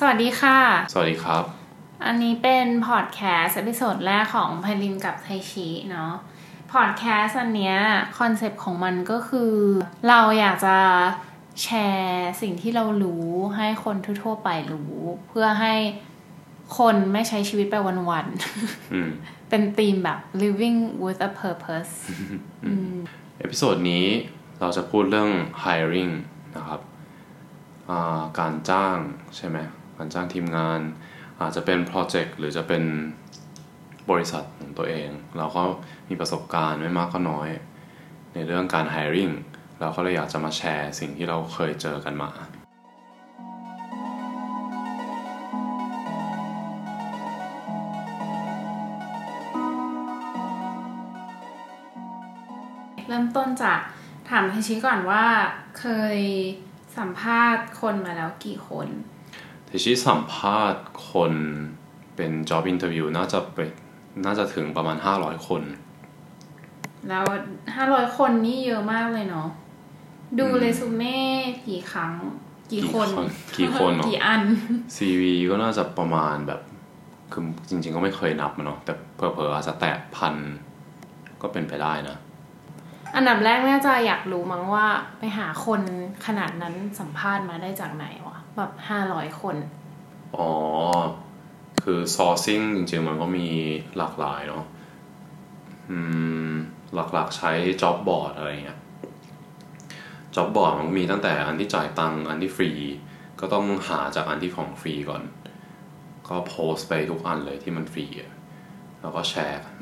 สวัสดีค่ะ สวัสดีครับ อันนี้เป็นพอดแคสต์ episode แรกของพนินกับเทชิเนาะพอดแคสต์อันเนี้ยคอนเซปต์ของมันก็คือ เราอยากจะแชร์สิ่งที่เรารู้ให้คนทั่วๆไปรู้ เพื่อให้คนไม่ใช้ชีวิตไปวันๆเป็นธีมแบบ living with a purpose episode นี้เราจะพูดเรื่อง hiring นะครับ การจ้างใช่ไหม การจ้างทีมงาน อาจจะเป็นโปรเจกต์หรือจะเป็นบริษัทของตัวเอง เราก็มีประสบการณ์ไม่มากก็น้อย ในเรื่องการ hiring เราก็เลยอยากจะมาแชร์สิ่งที่เราเคยเจอกันมาเริ่มต้นจากถามทีชิก่อนว่าเคยสัมภาษณ์คนมาแล้วกี่คน ทีชิสัมภาษณ์คนเป็น job interview น่าจะเป็นน่าจะถึงประมาณห้าร้อยคน แล้วห้าร้อยคนนี่เยอะมากเลยเนาะดูเรซูเม่กี่ครั้ง กี่คน กี่คนกี่อัน CV ก็น่าจะประมาณแบบคือจริง ๆ ก็ไม่เคยนับมันเนาะแต่เพอเพออาจจะแตะพันก็เป็นไปได้นะ อันดับแรกแม่จะอยากรู้มั้งว่าไปหาคนขนาดนั้นสัมภาษณ์มาได้จากไหนวะ แบบห้าร้อยคน อ๋อ คือ sourcing จริงๆ มันก็มีหลากหลายเนาะอืม หลักๆใช้ job board อะไรเงี้ย job board มันมีตั้งแต่อันที่จ่ายตังค์อันที่ฟรี ก็ต้องหาจากอันที่ของฟรีก่อน ก็โพสไปทุกอันเลยที่มันฟรีแล้วก็แชร์กัน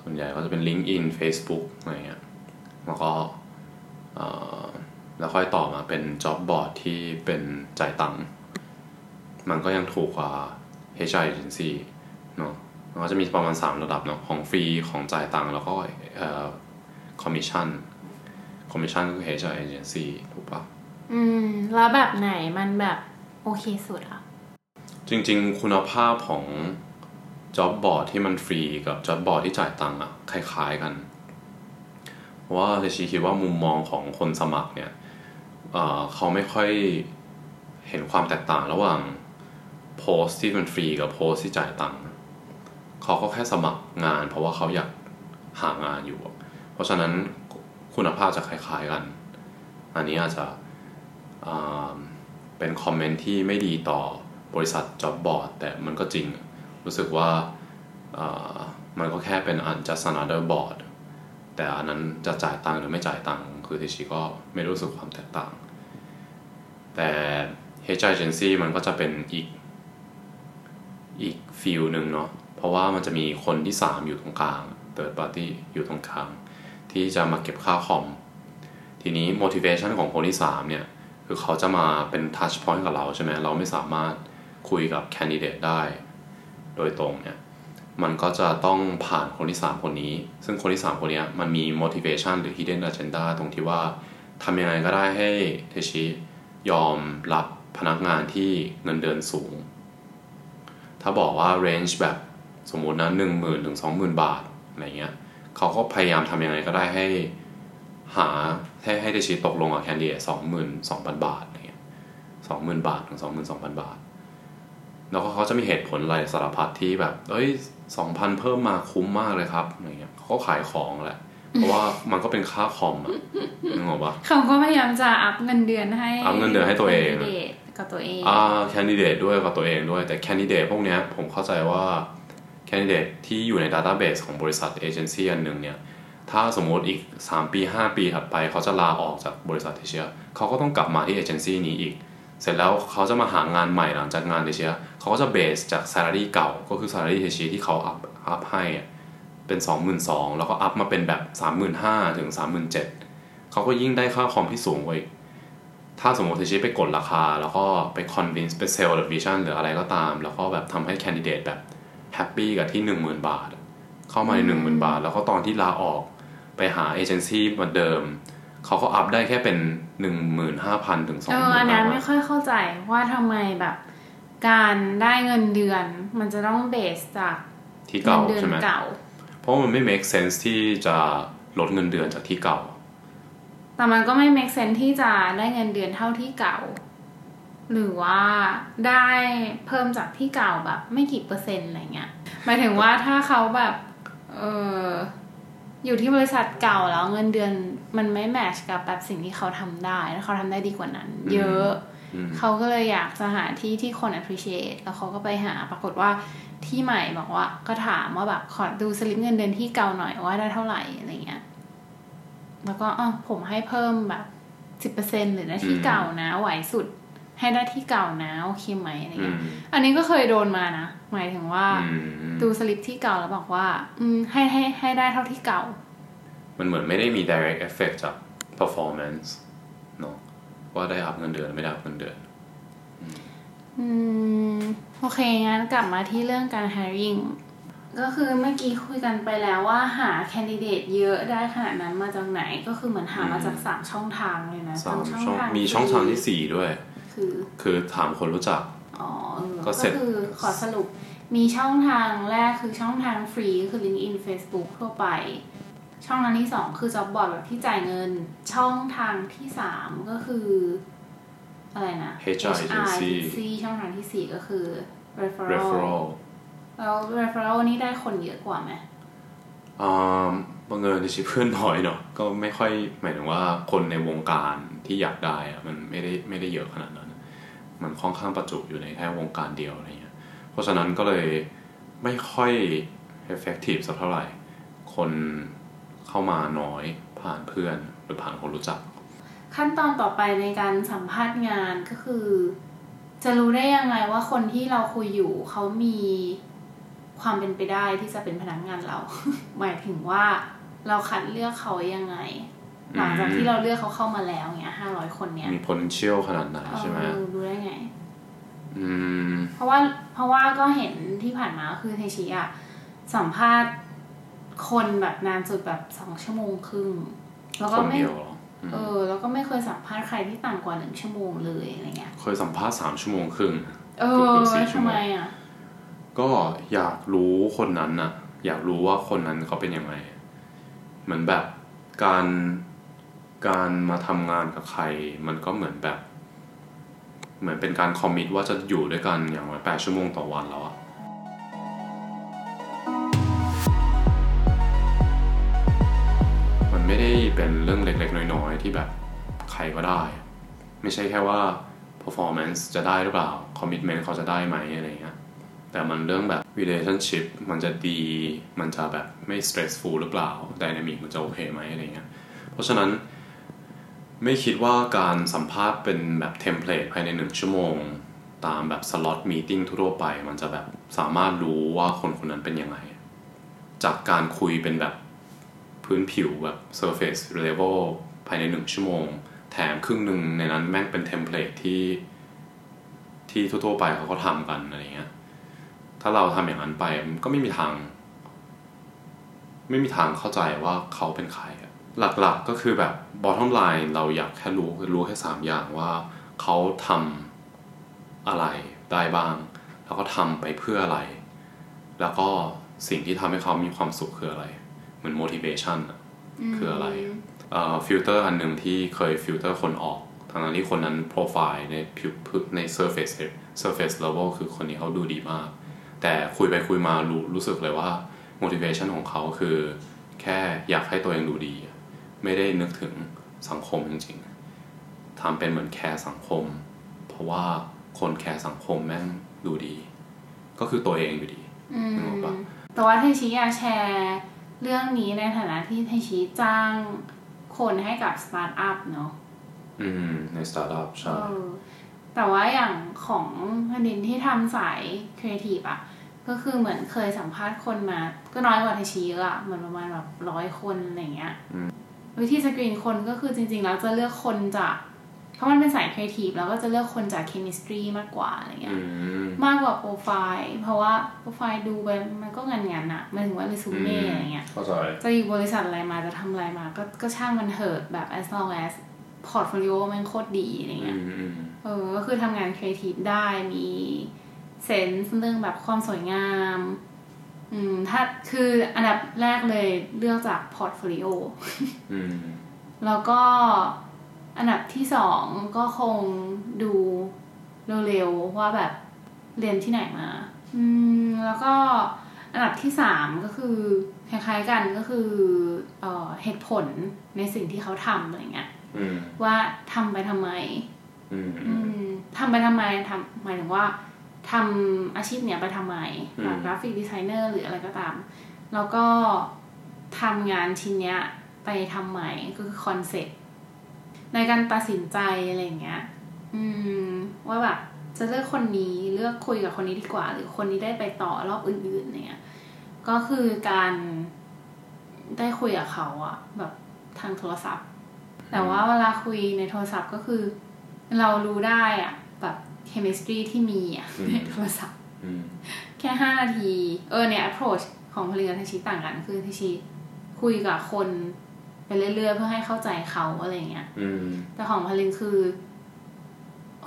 ส่วนใหญ่ก็จะเป็น LinkedIn Facebook อะไรเงี้ย แล้วก็ แล้วค่อยต่อมาเป็น job board ที่เป็นจ่ายตังค์มันก็ยังถูกกว่า HR agency เนาะมันก็จะมีประมาณ 3 ระดับเนาะของฟรีของจ่ายตังค์แล้วก็เอ่อคอมมิชชั่นคอมมิชชั่นก็คือ HR agency ถูกปะอืม แล้วแบบไหนมันแบบโอเคสุดอะจริง ๆ คุณภาพของ job board ที่มันฟรีกับ job board ที่จ่ายตังค์อะคล้าย ๆ กันเพราะว่าเชีคิดว่ามุมมองของคนสมัครเนี่ย เขาไม่ค่อยเห็นความแตกต่างระหว่างโพสที่มันฟรีกับโพสที่จ่ายตังค์เขาก็แค่สมัครงาน เพราะว่าเขาอยากหางานอยู่ เพราะฉะนั้นคุณภาพจะคล้าย ๆกัน อันนี้อาจจะเป็นคอมเมนต์ที่ไม่ดีต่อบริษัท job board แต่มันก็จริง รู้สึกว่ามันก็แค่เป็นอัน just another board แต่อันนั้นจะจ่ายตังค์หรือไม่จ่ายตังค์คือเทชิก็ไม่รู้สึกความแตกต่าง แต่ HR agency มันก็จะเป็นอีกอีก feel หนึ่งเนาะเพราะว่ามันจะมีคนที่ 3 อยู่ตรงกลาง third party อยู่ตรงกลาง ที่จะมาเก็บค่าคอม ทีนี้ motivation ของคนที่ 3 เนี่ย คือเขาจะมาเป็น touch point กับเราใช่ไหมเราไม่สามารถคุยกับ candidate ได้ โดยตรงเนี่ย มันก็จะต้องผ่านคนที่ 3 คนนี้ ซึ่งคนที่ 3 คนนี้มันมี motivation หรือ hidden agenda ตรงที่ว่าทำยังไงก็ได้ให้เทชิ ยอมรับพนักงานที่เงินเดือนสูง ถ้าบอกว่า range แบบสมมุตินะหนึ่งหมื่นถึงสองหมื่นบาทอะไรเงี้ยเขาก็พยายามทำยังไงก็ได้ให้หาให้ให้ได้ชีตกลงกับแคนดิเดตสองหมื่นสองพันบาทอะไรเงี้ยสองหมื่นบาทถึงสองหมื่นสองพันบาท แล้วก็เขาจะมีเหตุผลอะไรสารพัดที่แบบ เอ้ยสองพันเพิ่มมาคุ้มมากเลยครับอะไรเงี้ยเขาขายของแหละ เพราะว่ามันก็เป็นค่าคอมอะนึกออกปะเขาก็พยายามจะอัพเงินเดือนให้อัพเงินเดือนให้ตัวเองกับตัวเองอ่าแคนดิเดตด้วยกับตัวเองด้วย แต่แคนดิเดตพวกเนี้ยผมเข้าใจว่าcandidate ที่อยู่ใน database ของบริษัทเอเจนซี่อันหนึ่งเนี่ย ถ้าสมมติอีก 3 ปี 5 ปีถัดไปเขาจะลาออกจากบริษัทเทเชียเขาก็ต้องกลับมาที่เอเจนซี่นี้อีก เสร็จแล้วเขาจะมาหางานใหม่หลังจากงานเทเชียเขาก็จะ base จาก salary เก่าก็คือ salary เทชิที่เขาอัพอัพให้ เป็น 22,000แล้วก็อัพมาเป็นแบบ 35,000ถึง37,000เขาก็ยิ่งได้ค่าคอมที่สูงกว่าอีกถ้าสมมติที่ไปกดราคา แล้วก็ไป convince เป็น sell หรือ vision หรืออะไรก็ตาม แล้วก็แบบทำให้ candidate แบบแฮปปี้กับที่หนึ่งหมื่นบาท เข้ามาในหนึ่งหมื่นบาท แล้วก็ตอนที่ลาออกไปหาเอเจนซี่เหมือนเดิม เขาก็อัพได้แค่เป็นหนึ่งหมื่นห้าพันถึงสองหมื่นบาทอันนั้นไม่ค่อยเข้าใจว่าทำไมแบบการได้เงินเดือน มันจะต้อง base จากที่เก่าใช่ไหมเพราะมันไม่ make sense ที่จะลดเงินเดือนจากที่เก่า แต่มันก็ไม่ make sense ที่จะได้เงินเดือนเท่าที่เก่าอหรือว่าได้เพิ่มจากที่เก่าแบบ ไม่กี่เปอร์เซ็นต์อะไรเงี้ยหมายถึงว่าถ้าเขาแบบเอออยู่ที่บริษัทเก่าแล้วเงินเดือนมันไม่แมชกับแบบสิ่งที่เขาทำได้แล้วเขาทำได้ดีกว่านั้น เยอะอืมเขาก็เลยอยากจะหาที่ที่คน appreciate แล้วเขาก็ไปหาปรากฏว่า ที่ใหม่บอกว่า ก็ถามว่าแบบขอดูสลิปเงินเดือนที่เก่าหน่อยว่าได้เท่าไหร่อะไรเงี้ย แล้วก็อ๋อผมให้เพิ่มแบบสิบเปอร์เซ็นหรือนะที่เก่านะไหวสุด ให้ได้ที่เก่านะโอเคไหมอะไรอืเงี้ยมอันนี้ก็เคยโดนมานะหมายถึงว่าอืมดูสลิปที่เก่าแล้วบอกว่า อืมให้ให้ให้ได้เท่าที่เก่า มันเหมือนไม่ได้มี direct effect จาก performance เนอะว่าได้อัพเงินเดือนไม่ได้อัพเงินเดือน อืม โอเค งั้นกลับมาที่เรื่องการ hiring ก็คือเมื่อกี้คุยกันไปแล้วว่าหาแคนดิเดตเยอะได้ขนาดนั้นมาจากไหนก็คือเหมือนหามาจากสามช่องทางเลยนะสามทั้ช่องทางมีช่องทางที่สี่ด้วย คือ คือถามคนรู้จักอ๋อเออก็ก็เสร็จคือขอสรุปมีช่องทางแรกคือช่องทางฟรีคือ LinkedIn Facebook ทั่วไป ช่องทางที่สองคือ Jobboard แบบที่จ่ายเงิน ช่องทางที่สามก็คือ อะไรนะ HR agency agency ช่องทางที่สี่ก็คือ referral referral แล้ว referral นี่ได้คนเยอะกว่าไหมอ่าบังเอิญที่ชิเพื่อนน้อยเนาะก็ไม่ค่อยหมายถึงว่าคนในวงการที่อยากได้อะมันไม่ได้ไม่ได้เยอะขนาดนั้น มันค่อนข้างประจุอยู่ในแค่วงการเดียวอะไรเงี้ย เพราะฉะนั้นก็เลยไม่ค่อย effective สักเท่าไหร่ คนเข้ามาน้อยผ่านเพื่อนหรือผ่านคนรู้จัก ขั้นตอนต่อไปในการสัมภาษณ์งานก็คือ จะรู้ได้ยังไงว่าคนที่เราคุยอยู่เขามีความเป็นไปได้ที่จะเป็นพนักงานเรา หมายถึงว่าเราคัดเลือกเขายังไง หลังจากที่เราเลือกเขาเข้ามาแล้วเนี้ยห้าร้อยคนเนี้ยมี potential ขนาดไหนใช่ไหมเออรู้ได้ไงอืมเพราะว่าเพราะว่าก็เห็นที่ผ่านมาคือเทชิอะสัมภาษณ์คนแบบนานสุดแบบสองชั่วโมงครึ่งแล้วคก็นไม่ เดียวเหรออืมเออแล้วก็ไม่เคยสัมภาษณ์ใครที่ต่ำกว่าหนึ่งชั่วโมงเลยอะไรเงี้ยเคยสัมภาษณ์สามชั่วโมงครึ่งเอเกืออบๆสี่ชั่ทำวโมงไมอะก็อยากรู้คนนั้นน่ะอยากรู้ว่าคนนั้นเขาเป็นยังไงเหมือนแบบการการมาทำงานกับใคร มันก็เหมือนแบบ เหมือนเป็นการคอมมิตว่าจะอยู่ด้วยกันอย่างน้อยแปดชั่วโมงต่อวันแล้วอะ ไม่ได้เป็นเรื่องเล็กๆ น้อยๆ ที่แบบใครก็ได้ ไม่ใช่แค่ว่า performance จะได้หรือเปล่า commitment เขาจะได้ไหมอะไรเงี้ยแต่มันเรื่องแบบ relationship มันจะดี มันจะแบบไม่ stressful หรือเปล่า dynamic มันจะโอเคไหมอะไรเงี้ยเพราะฉะนั้นไม่คิดว่าการสัมภาษณ์เป็นแบบเทมเพลตภายในหนึ่งชั่วโมง ตามแบบสล็อตมีติ้งทั่วไป มันจะแบบสามารถรู้ว่าคนคนนั้นเป็นยังไง จากการคุยเป็นแบบ พื้นผิวแบบ surface level ภายในหนึ่งชั่วโมง แถมครึ่งหนึ่งในนั้นแม่งเป็นเทมเพลตที่ที่ทั่วๆไปเขาก็ทำกันอะไรเงี้ย ถ้าเราทำอย่างนั้นไปมันก็ไม่มีทาง ไม่มีทางเข้าใจว่าเขาเป็นใครหลักๆก็คือแบบ bottom line เราอยากแค่รู้รู้แค่สามอย่างว่าเขาทำอะไรได้บ้าง แล้วก็ทำไปเพื่ออะไร แล้วก็สิ่งที่ทำให้เขามีความสุขคืออะไร เหมือน motivation อะคืออะไรฟิลเตอร์อันหนึ่งที่เคยฟิลเตอร์คนออกทั้งนั้นที่คนนั้นโปรไฟล์ในผิวใน surface surface level คือคนนี้เขาดูดีมาก แต่คุยไปคุยมารู้รู้สึกเลยว่า motivation ของเขาคือ แค่อยากให้ตัวเองดูดี ไม่ได้นึกถึงสังคมจริงๆทำเป็นเหมือนแคร์สังคม เพราะว่าคนแคร์สังคมแม่งดูดี ก็คือตัวเองอยู่ดีอืมนึกออกปะแต่ว่าเทชิอยากแชร์ เรื่องนี้ในฐานะที่เทชิจ้างคนให้กับสตาร์ทอัพเนาะอืม ในสตาร์ทอัพใช่เออแต่ว่าอย่างของพนินที่ทำสายครีเอทีฟอะก็คือเหมือนเคยสัมภาษณ์คนมา ก็น้อยกว่าเทชิเยอะอะเหมือนประมาณแบบร้อยคนอะไรเงี้ยวิธีสกรีนคนก็คือจริง ๆ แล้วจะเลือกคนจาก เพราะมันเป็นสายครีเอทีฟแล้วก็จะเลือกคนจาก chemistry มากกว่าอะไรเงี้ยอืมมากกว่าโปรไฟล์เพราะว่าโปรไฟล์ดูไปมันก็งานงานๆอะหมายถึงว่าเรซูเม่อะไรเงี้ยเข้าใจจะอยู่บริษัทอะไรมาจะทำอะไรมา ก็ก็ช่างมันเถอะแบบ as long as portfolio มันโคตรดีอะไรเงี้ยอืมอืมเออก็คือทำงานครีเอทีฟได้มีเซนส์เรื่องแบบความสวยงาม อืม ถ้าคืออันดับแรกเลยเลือกจาก portfolio อืมแล้วก็ อันดับที่สองก็คงดูเร็วๆว่าแบบเรียนที่ไหนมา อืมแล้วก็อันดับที่สามก็คือคล้ายๆกันก็คือเอ่อเหตุผลในสิ่งที่เขาทำอะไรเงี้ยอืมว่าทำไปทำไมอืมอืมทำไปทำไมทำหมายถึงว่าทำอาชีพเนี้ยไปทำไมอืมแบบกราฟิกดีไซเนอร์หรืออะไรก็ตาม แล้วก็ทำงานชิ้นเนี้ยไปทำไมก็คือคอนเซ็ปต์ ในการตัดสินใจอะไรอย่างเงี้ย อืม ว่าแบบจะเลือกคนนี้เลือกคุยกับคนนี้ดีกว่า หรือคนนี้ได้ไปต่อรอบอื่นๆเนี่ย ก็คือการได้คุยกับเขาอะแบบทางโทรศัพท์ แต่ว่าเวลาคุยในโทรศัพท์ก็คือ เรารู้ได้อะแบบเคมิสตรีที่มีอะในโทรศัพท์อืมแค่ห้านาที เออเนี่ย approach ของพลิกับทชิต่างกัน คือทชิคุยกับคน ไปเรื่อยๆเพื่อให้เข้าใจเขาอะไรอย่างเงี้ยอืมแต่ของพลินคือ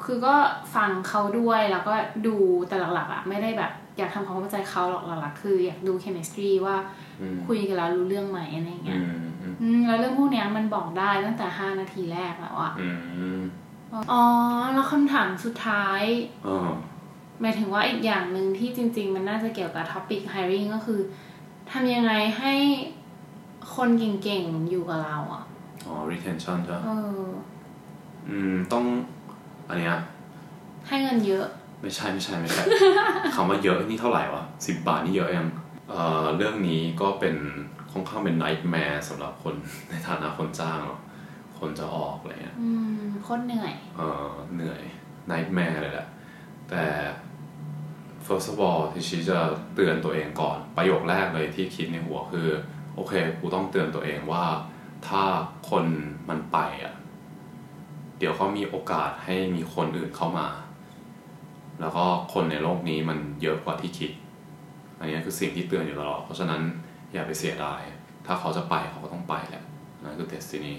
คือก็ฟังเขาด้วยแล้วก็ดูแต่หลักๆอะไม่ได้แบบ อยากทำความเข้าใจเขาหรอกหลักๆคืออยากดู chemistry ว่าอืมคุยกันแล้วรู้เรื่องไหมอะไรอย่างอืเงี้ยมอืมอืมแล้วเรื่องพวกเนี้ยมันบอกได้ตั้งแต่ห้านาทีแรกแล้วอะอืมอ๋อ แล้วคำถามสุดท้ายอ๋อหมายถึงว่าอีกอย่างหนึ่งที่จริง ๆ มันน่าจะเกี่ยวกับ topic hiring ก็คือทำยังไงให้ คนเก่งๆ อยู่กับเราอะ อ๋อ retention ใช่เออ อืม ต้อง อันเนี้ย ให้เงินเยอะ ไม่ใช่ไม่ใช่ไม่ใช่ คำว่าเยอะนี่เท่าไหร่วะสิบบาทนี่เยอะยัง เอ่อ เรื่องนี้ก็เป็นค่อนข้างเป็น nightmare สำหรับคนในฐานะคนจ้างเนาะ คนจะออกอะไรเงี้ย อืมโคตรเหนื่อย เอ่อ เหนื่อย nightmare เลยแหละ แต่ first of all ที่ชีจะเตือนตัวเองก่อน ประโยคแรกเลยที่คิดในหัวคือ โอเคกูต้องเตือนตัวเองว่า ถ้าคนมันไปอะ เดี๋ยวเขามีโอกาสให้มีคนอื่นเข้ามา แล้วก็คนในโลกนี้มันเยอะกว่าที่คิด อันนี้คือสิ่งที่เตือนอยู่ตลอด เพราะฉะนั้นอย่าไปเสียดาย ถ้าเขาจะไปเขาก็ต้องไปแหละนั่นคือเ e สตินี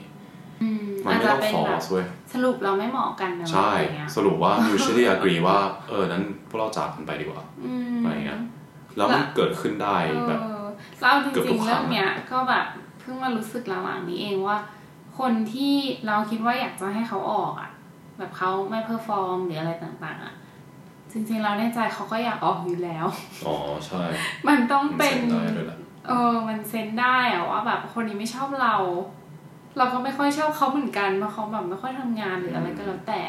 อืมมันอาจไม่จะต้องเป็นฟอแบบสเว้ยสรุปเราไม่เหมาะกันเนอะใช่อะไรเงี้ยสรุปว่า mutually agree ว่า เออ นั้นพวกเราจากกันไปดีกว่าอืมอะไรเงี้ยแล้วมันเกิดขึ้นได้แบบ เออเราจเกือบทุริงกๆครั้เรื่องงเนี้ยก็แบบเพิ่งมารู้สึกหลังๆนี้เองว่า คนที่เราคิดว่าอยากจะให้เขาออกอะ แบบเขาไม่ perform หรืออะไรต่างๆอะจริงๆเราในใจเขาก็อยากออกอยู่แล้ว อ๋อใช่ มันต้องมันเป็นเซ็นได้ด้วยแหละเออ มัน sense ได้อะว่าแบบคนนี้ไม่ชอบเรา เราก็ไม่ค่อยชอบเขาเหมือนกันเพราะเขาแบบไม่ค่อยทำงานหรืออะไรก็แล้วแต่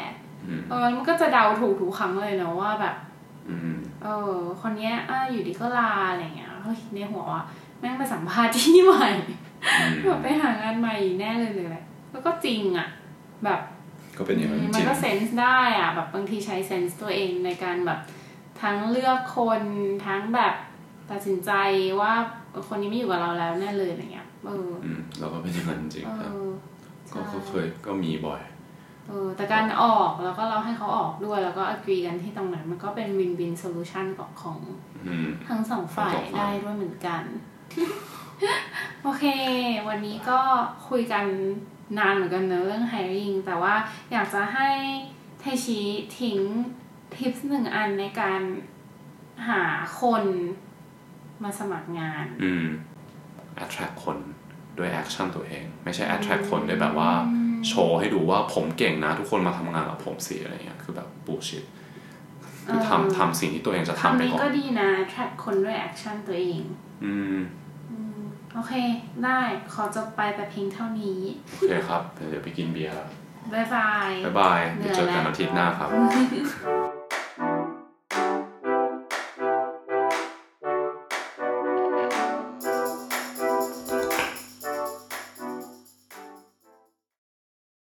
อืมเออมันก็จะเดาถูกทุกครั้งเลยเนอะว่าแบบอืมเออ คนเนี้ยอะอยู่ดีก็ลาอะไรเงี้ย เฮ้ยในหัวว่าแม่งไปสัมภาษณ์ที่ใหม่อืมแบบไปหางานใหม่แน่เลยเลยแหละแล้วก็จริงอะ แบบก็เป็นอย่างนั้นจมันริงก็เซนส์ได้อะ แบบบางทีใช้เซนส์ตัวเองในการแบบทั้งเลือกคนทั้งแบบตัดสินใจว่าคนนี้ไม่อยู่กับเราแล้วแน่เลยอะไรเงี้ยเอออืมเราก็เป็นอย่างนั้นจริงเอครับอก็ใช่ก็เคยก็มีบ่อย เออแต่การออกแล้วก็เราให้เขาออกด้วยแล้วก็ agree กันที่ตรงนั้น มันก็เป็น win win solution ของของอืมทั้งสองฝ่ายทั้งสองฝ่ายได้ด้วยเหมือนกัน โอเค วันนี้ก็คุยกันนานเหมือนกันเนอะเรื่อง hiring แต่ว่าอยากจะให้ไทชิทิ้งทิปหนึ่งอันในการหาคนมาสมัครงาน อืม attract คนด้วย action ตัวเอง ไม่ใช่ attract คนด้วยแบบว่า โชว์ให้ดูว่าผมเก่งนะ ทุกคนมาทำงานกับผมสิอะไรเงี้ยคือแบบ bullshit คือเออทำทำสิ่งที่ตัวเองจะทำคำไปนี้ก่อก็นดีนะ track คนด้วย action ตัวเองอืมอืมโอเค ได้ขอจบไปแต่เพียงเท่านี้ โอเคครับ เดี๋ยวไปกินเบียร์แล้วบ๊ายบายบ๊ายบายเดี๋ยวเจอกันอาทิตย์หน้าครับ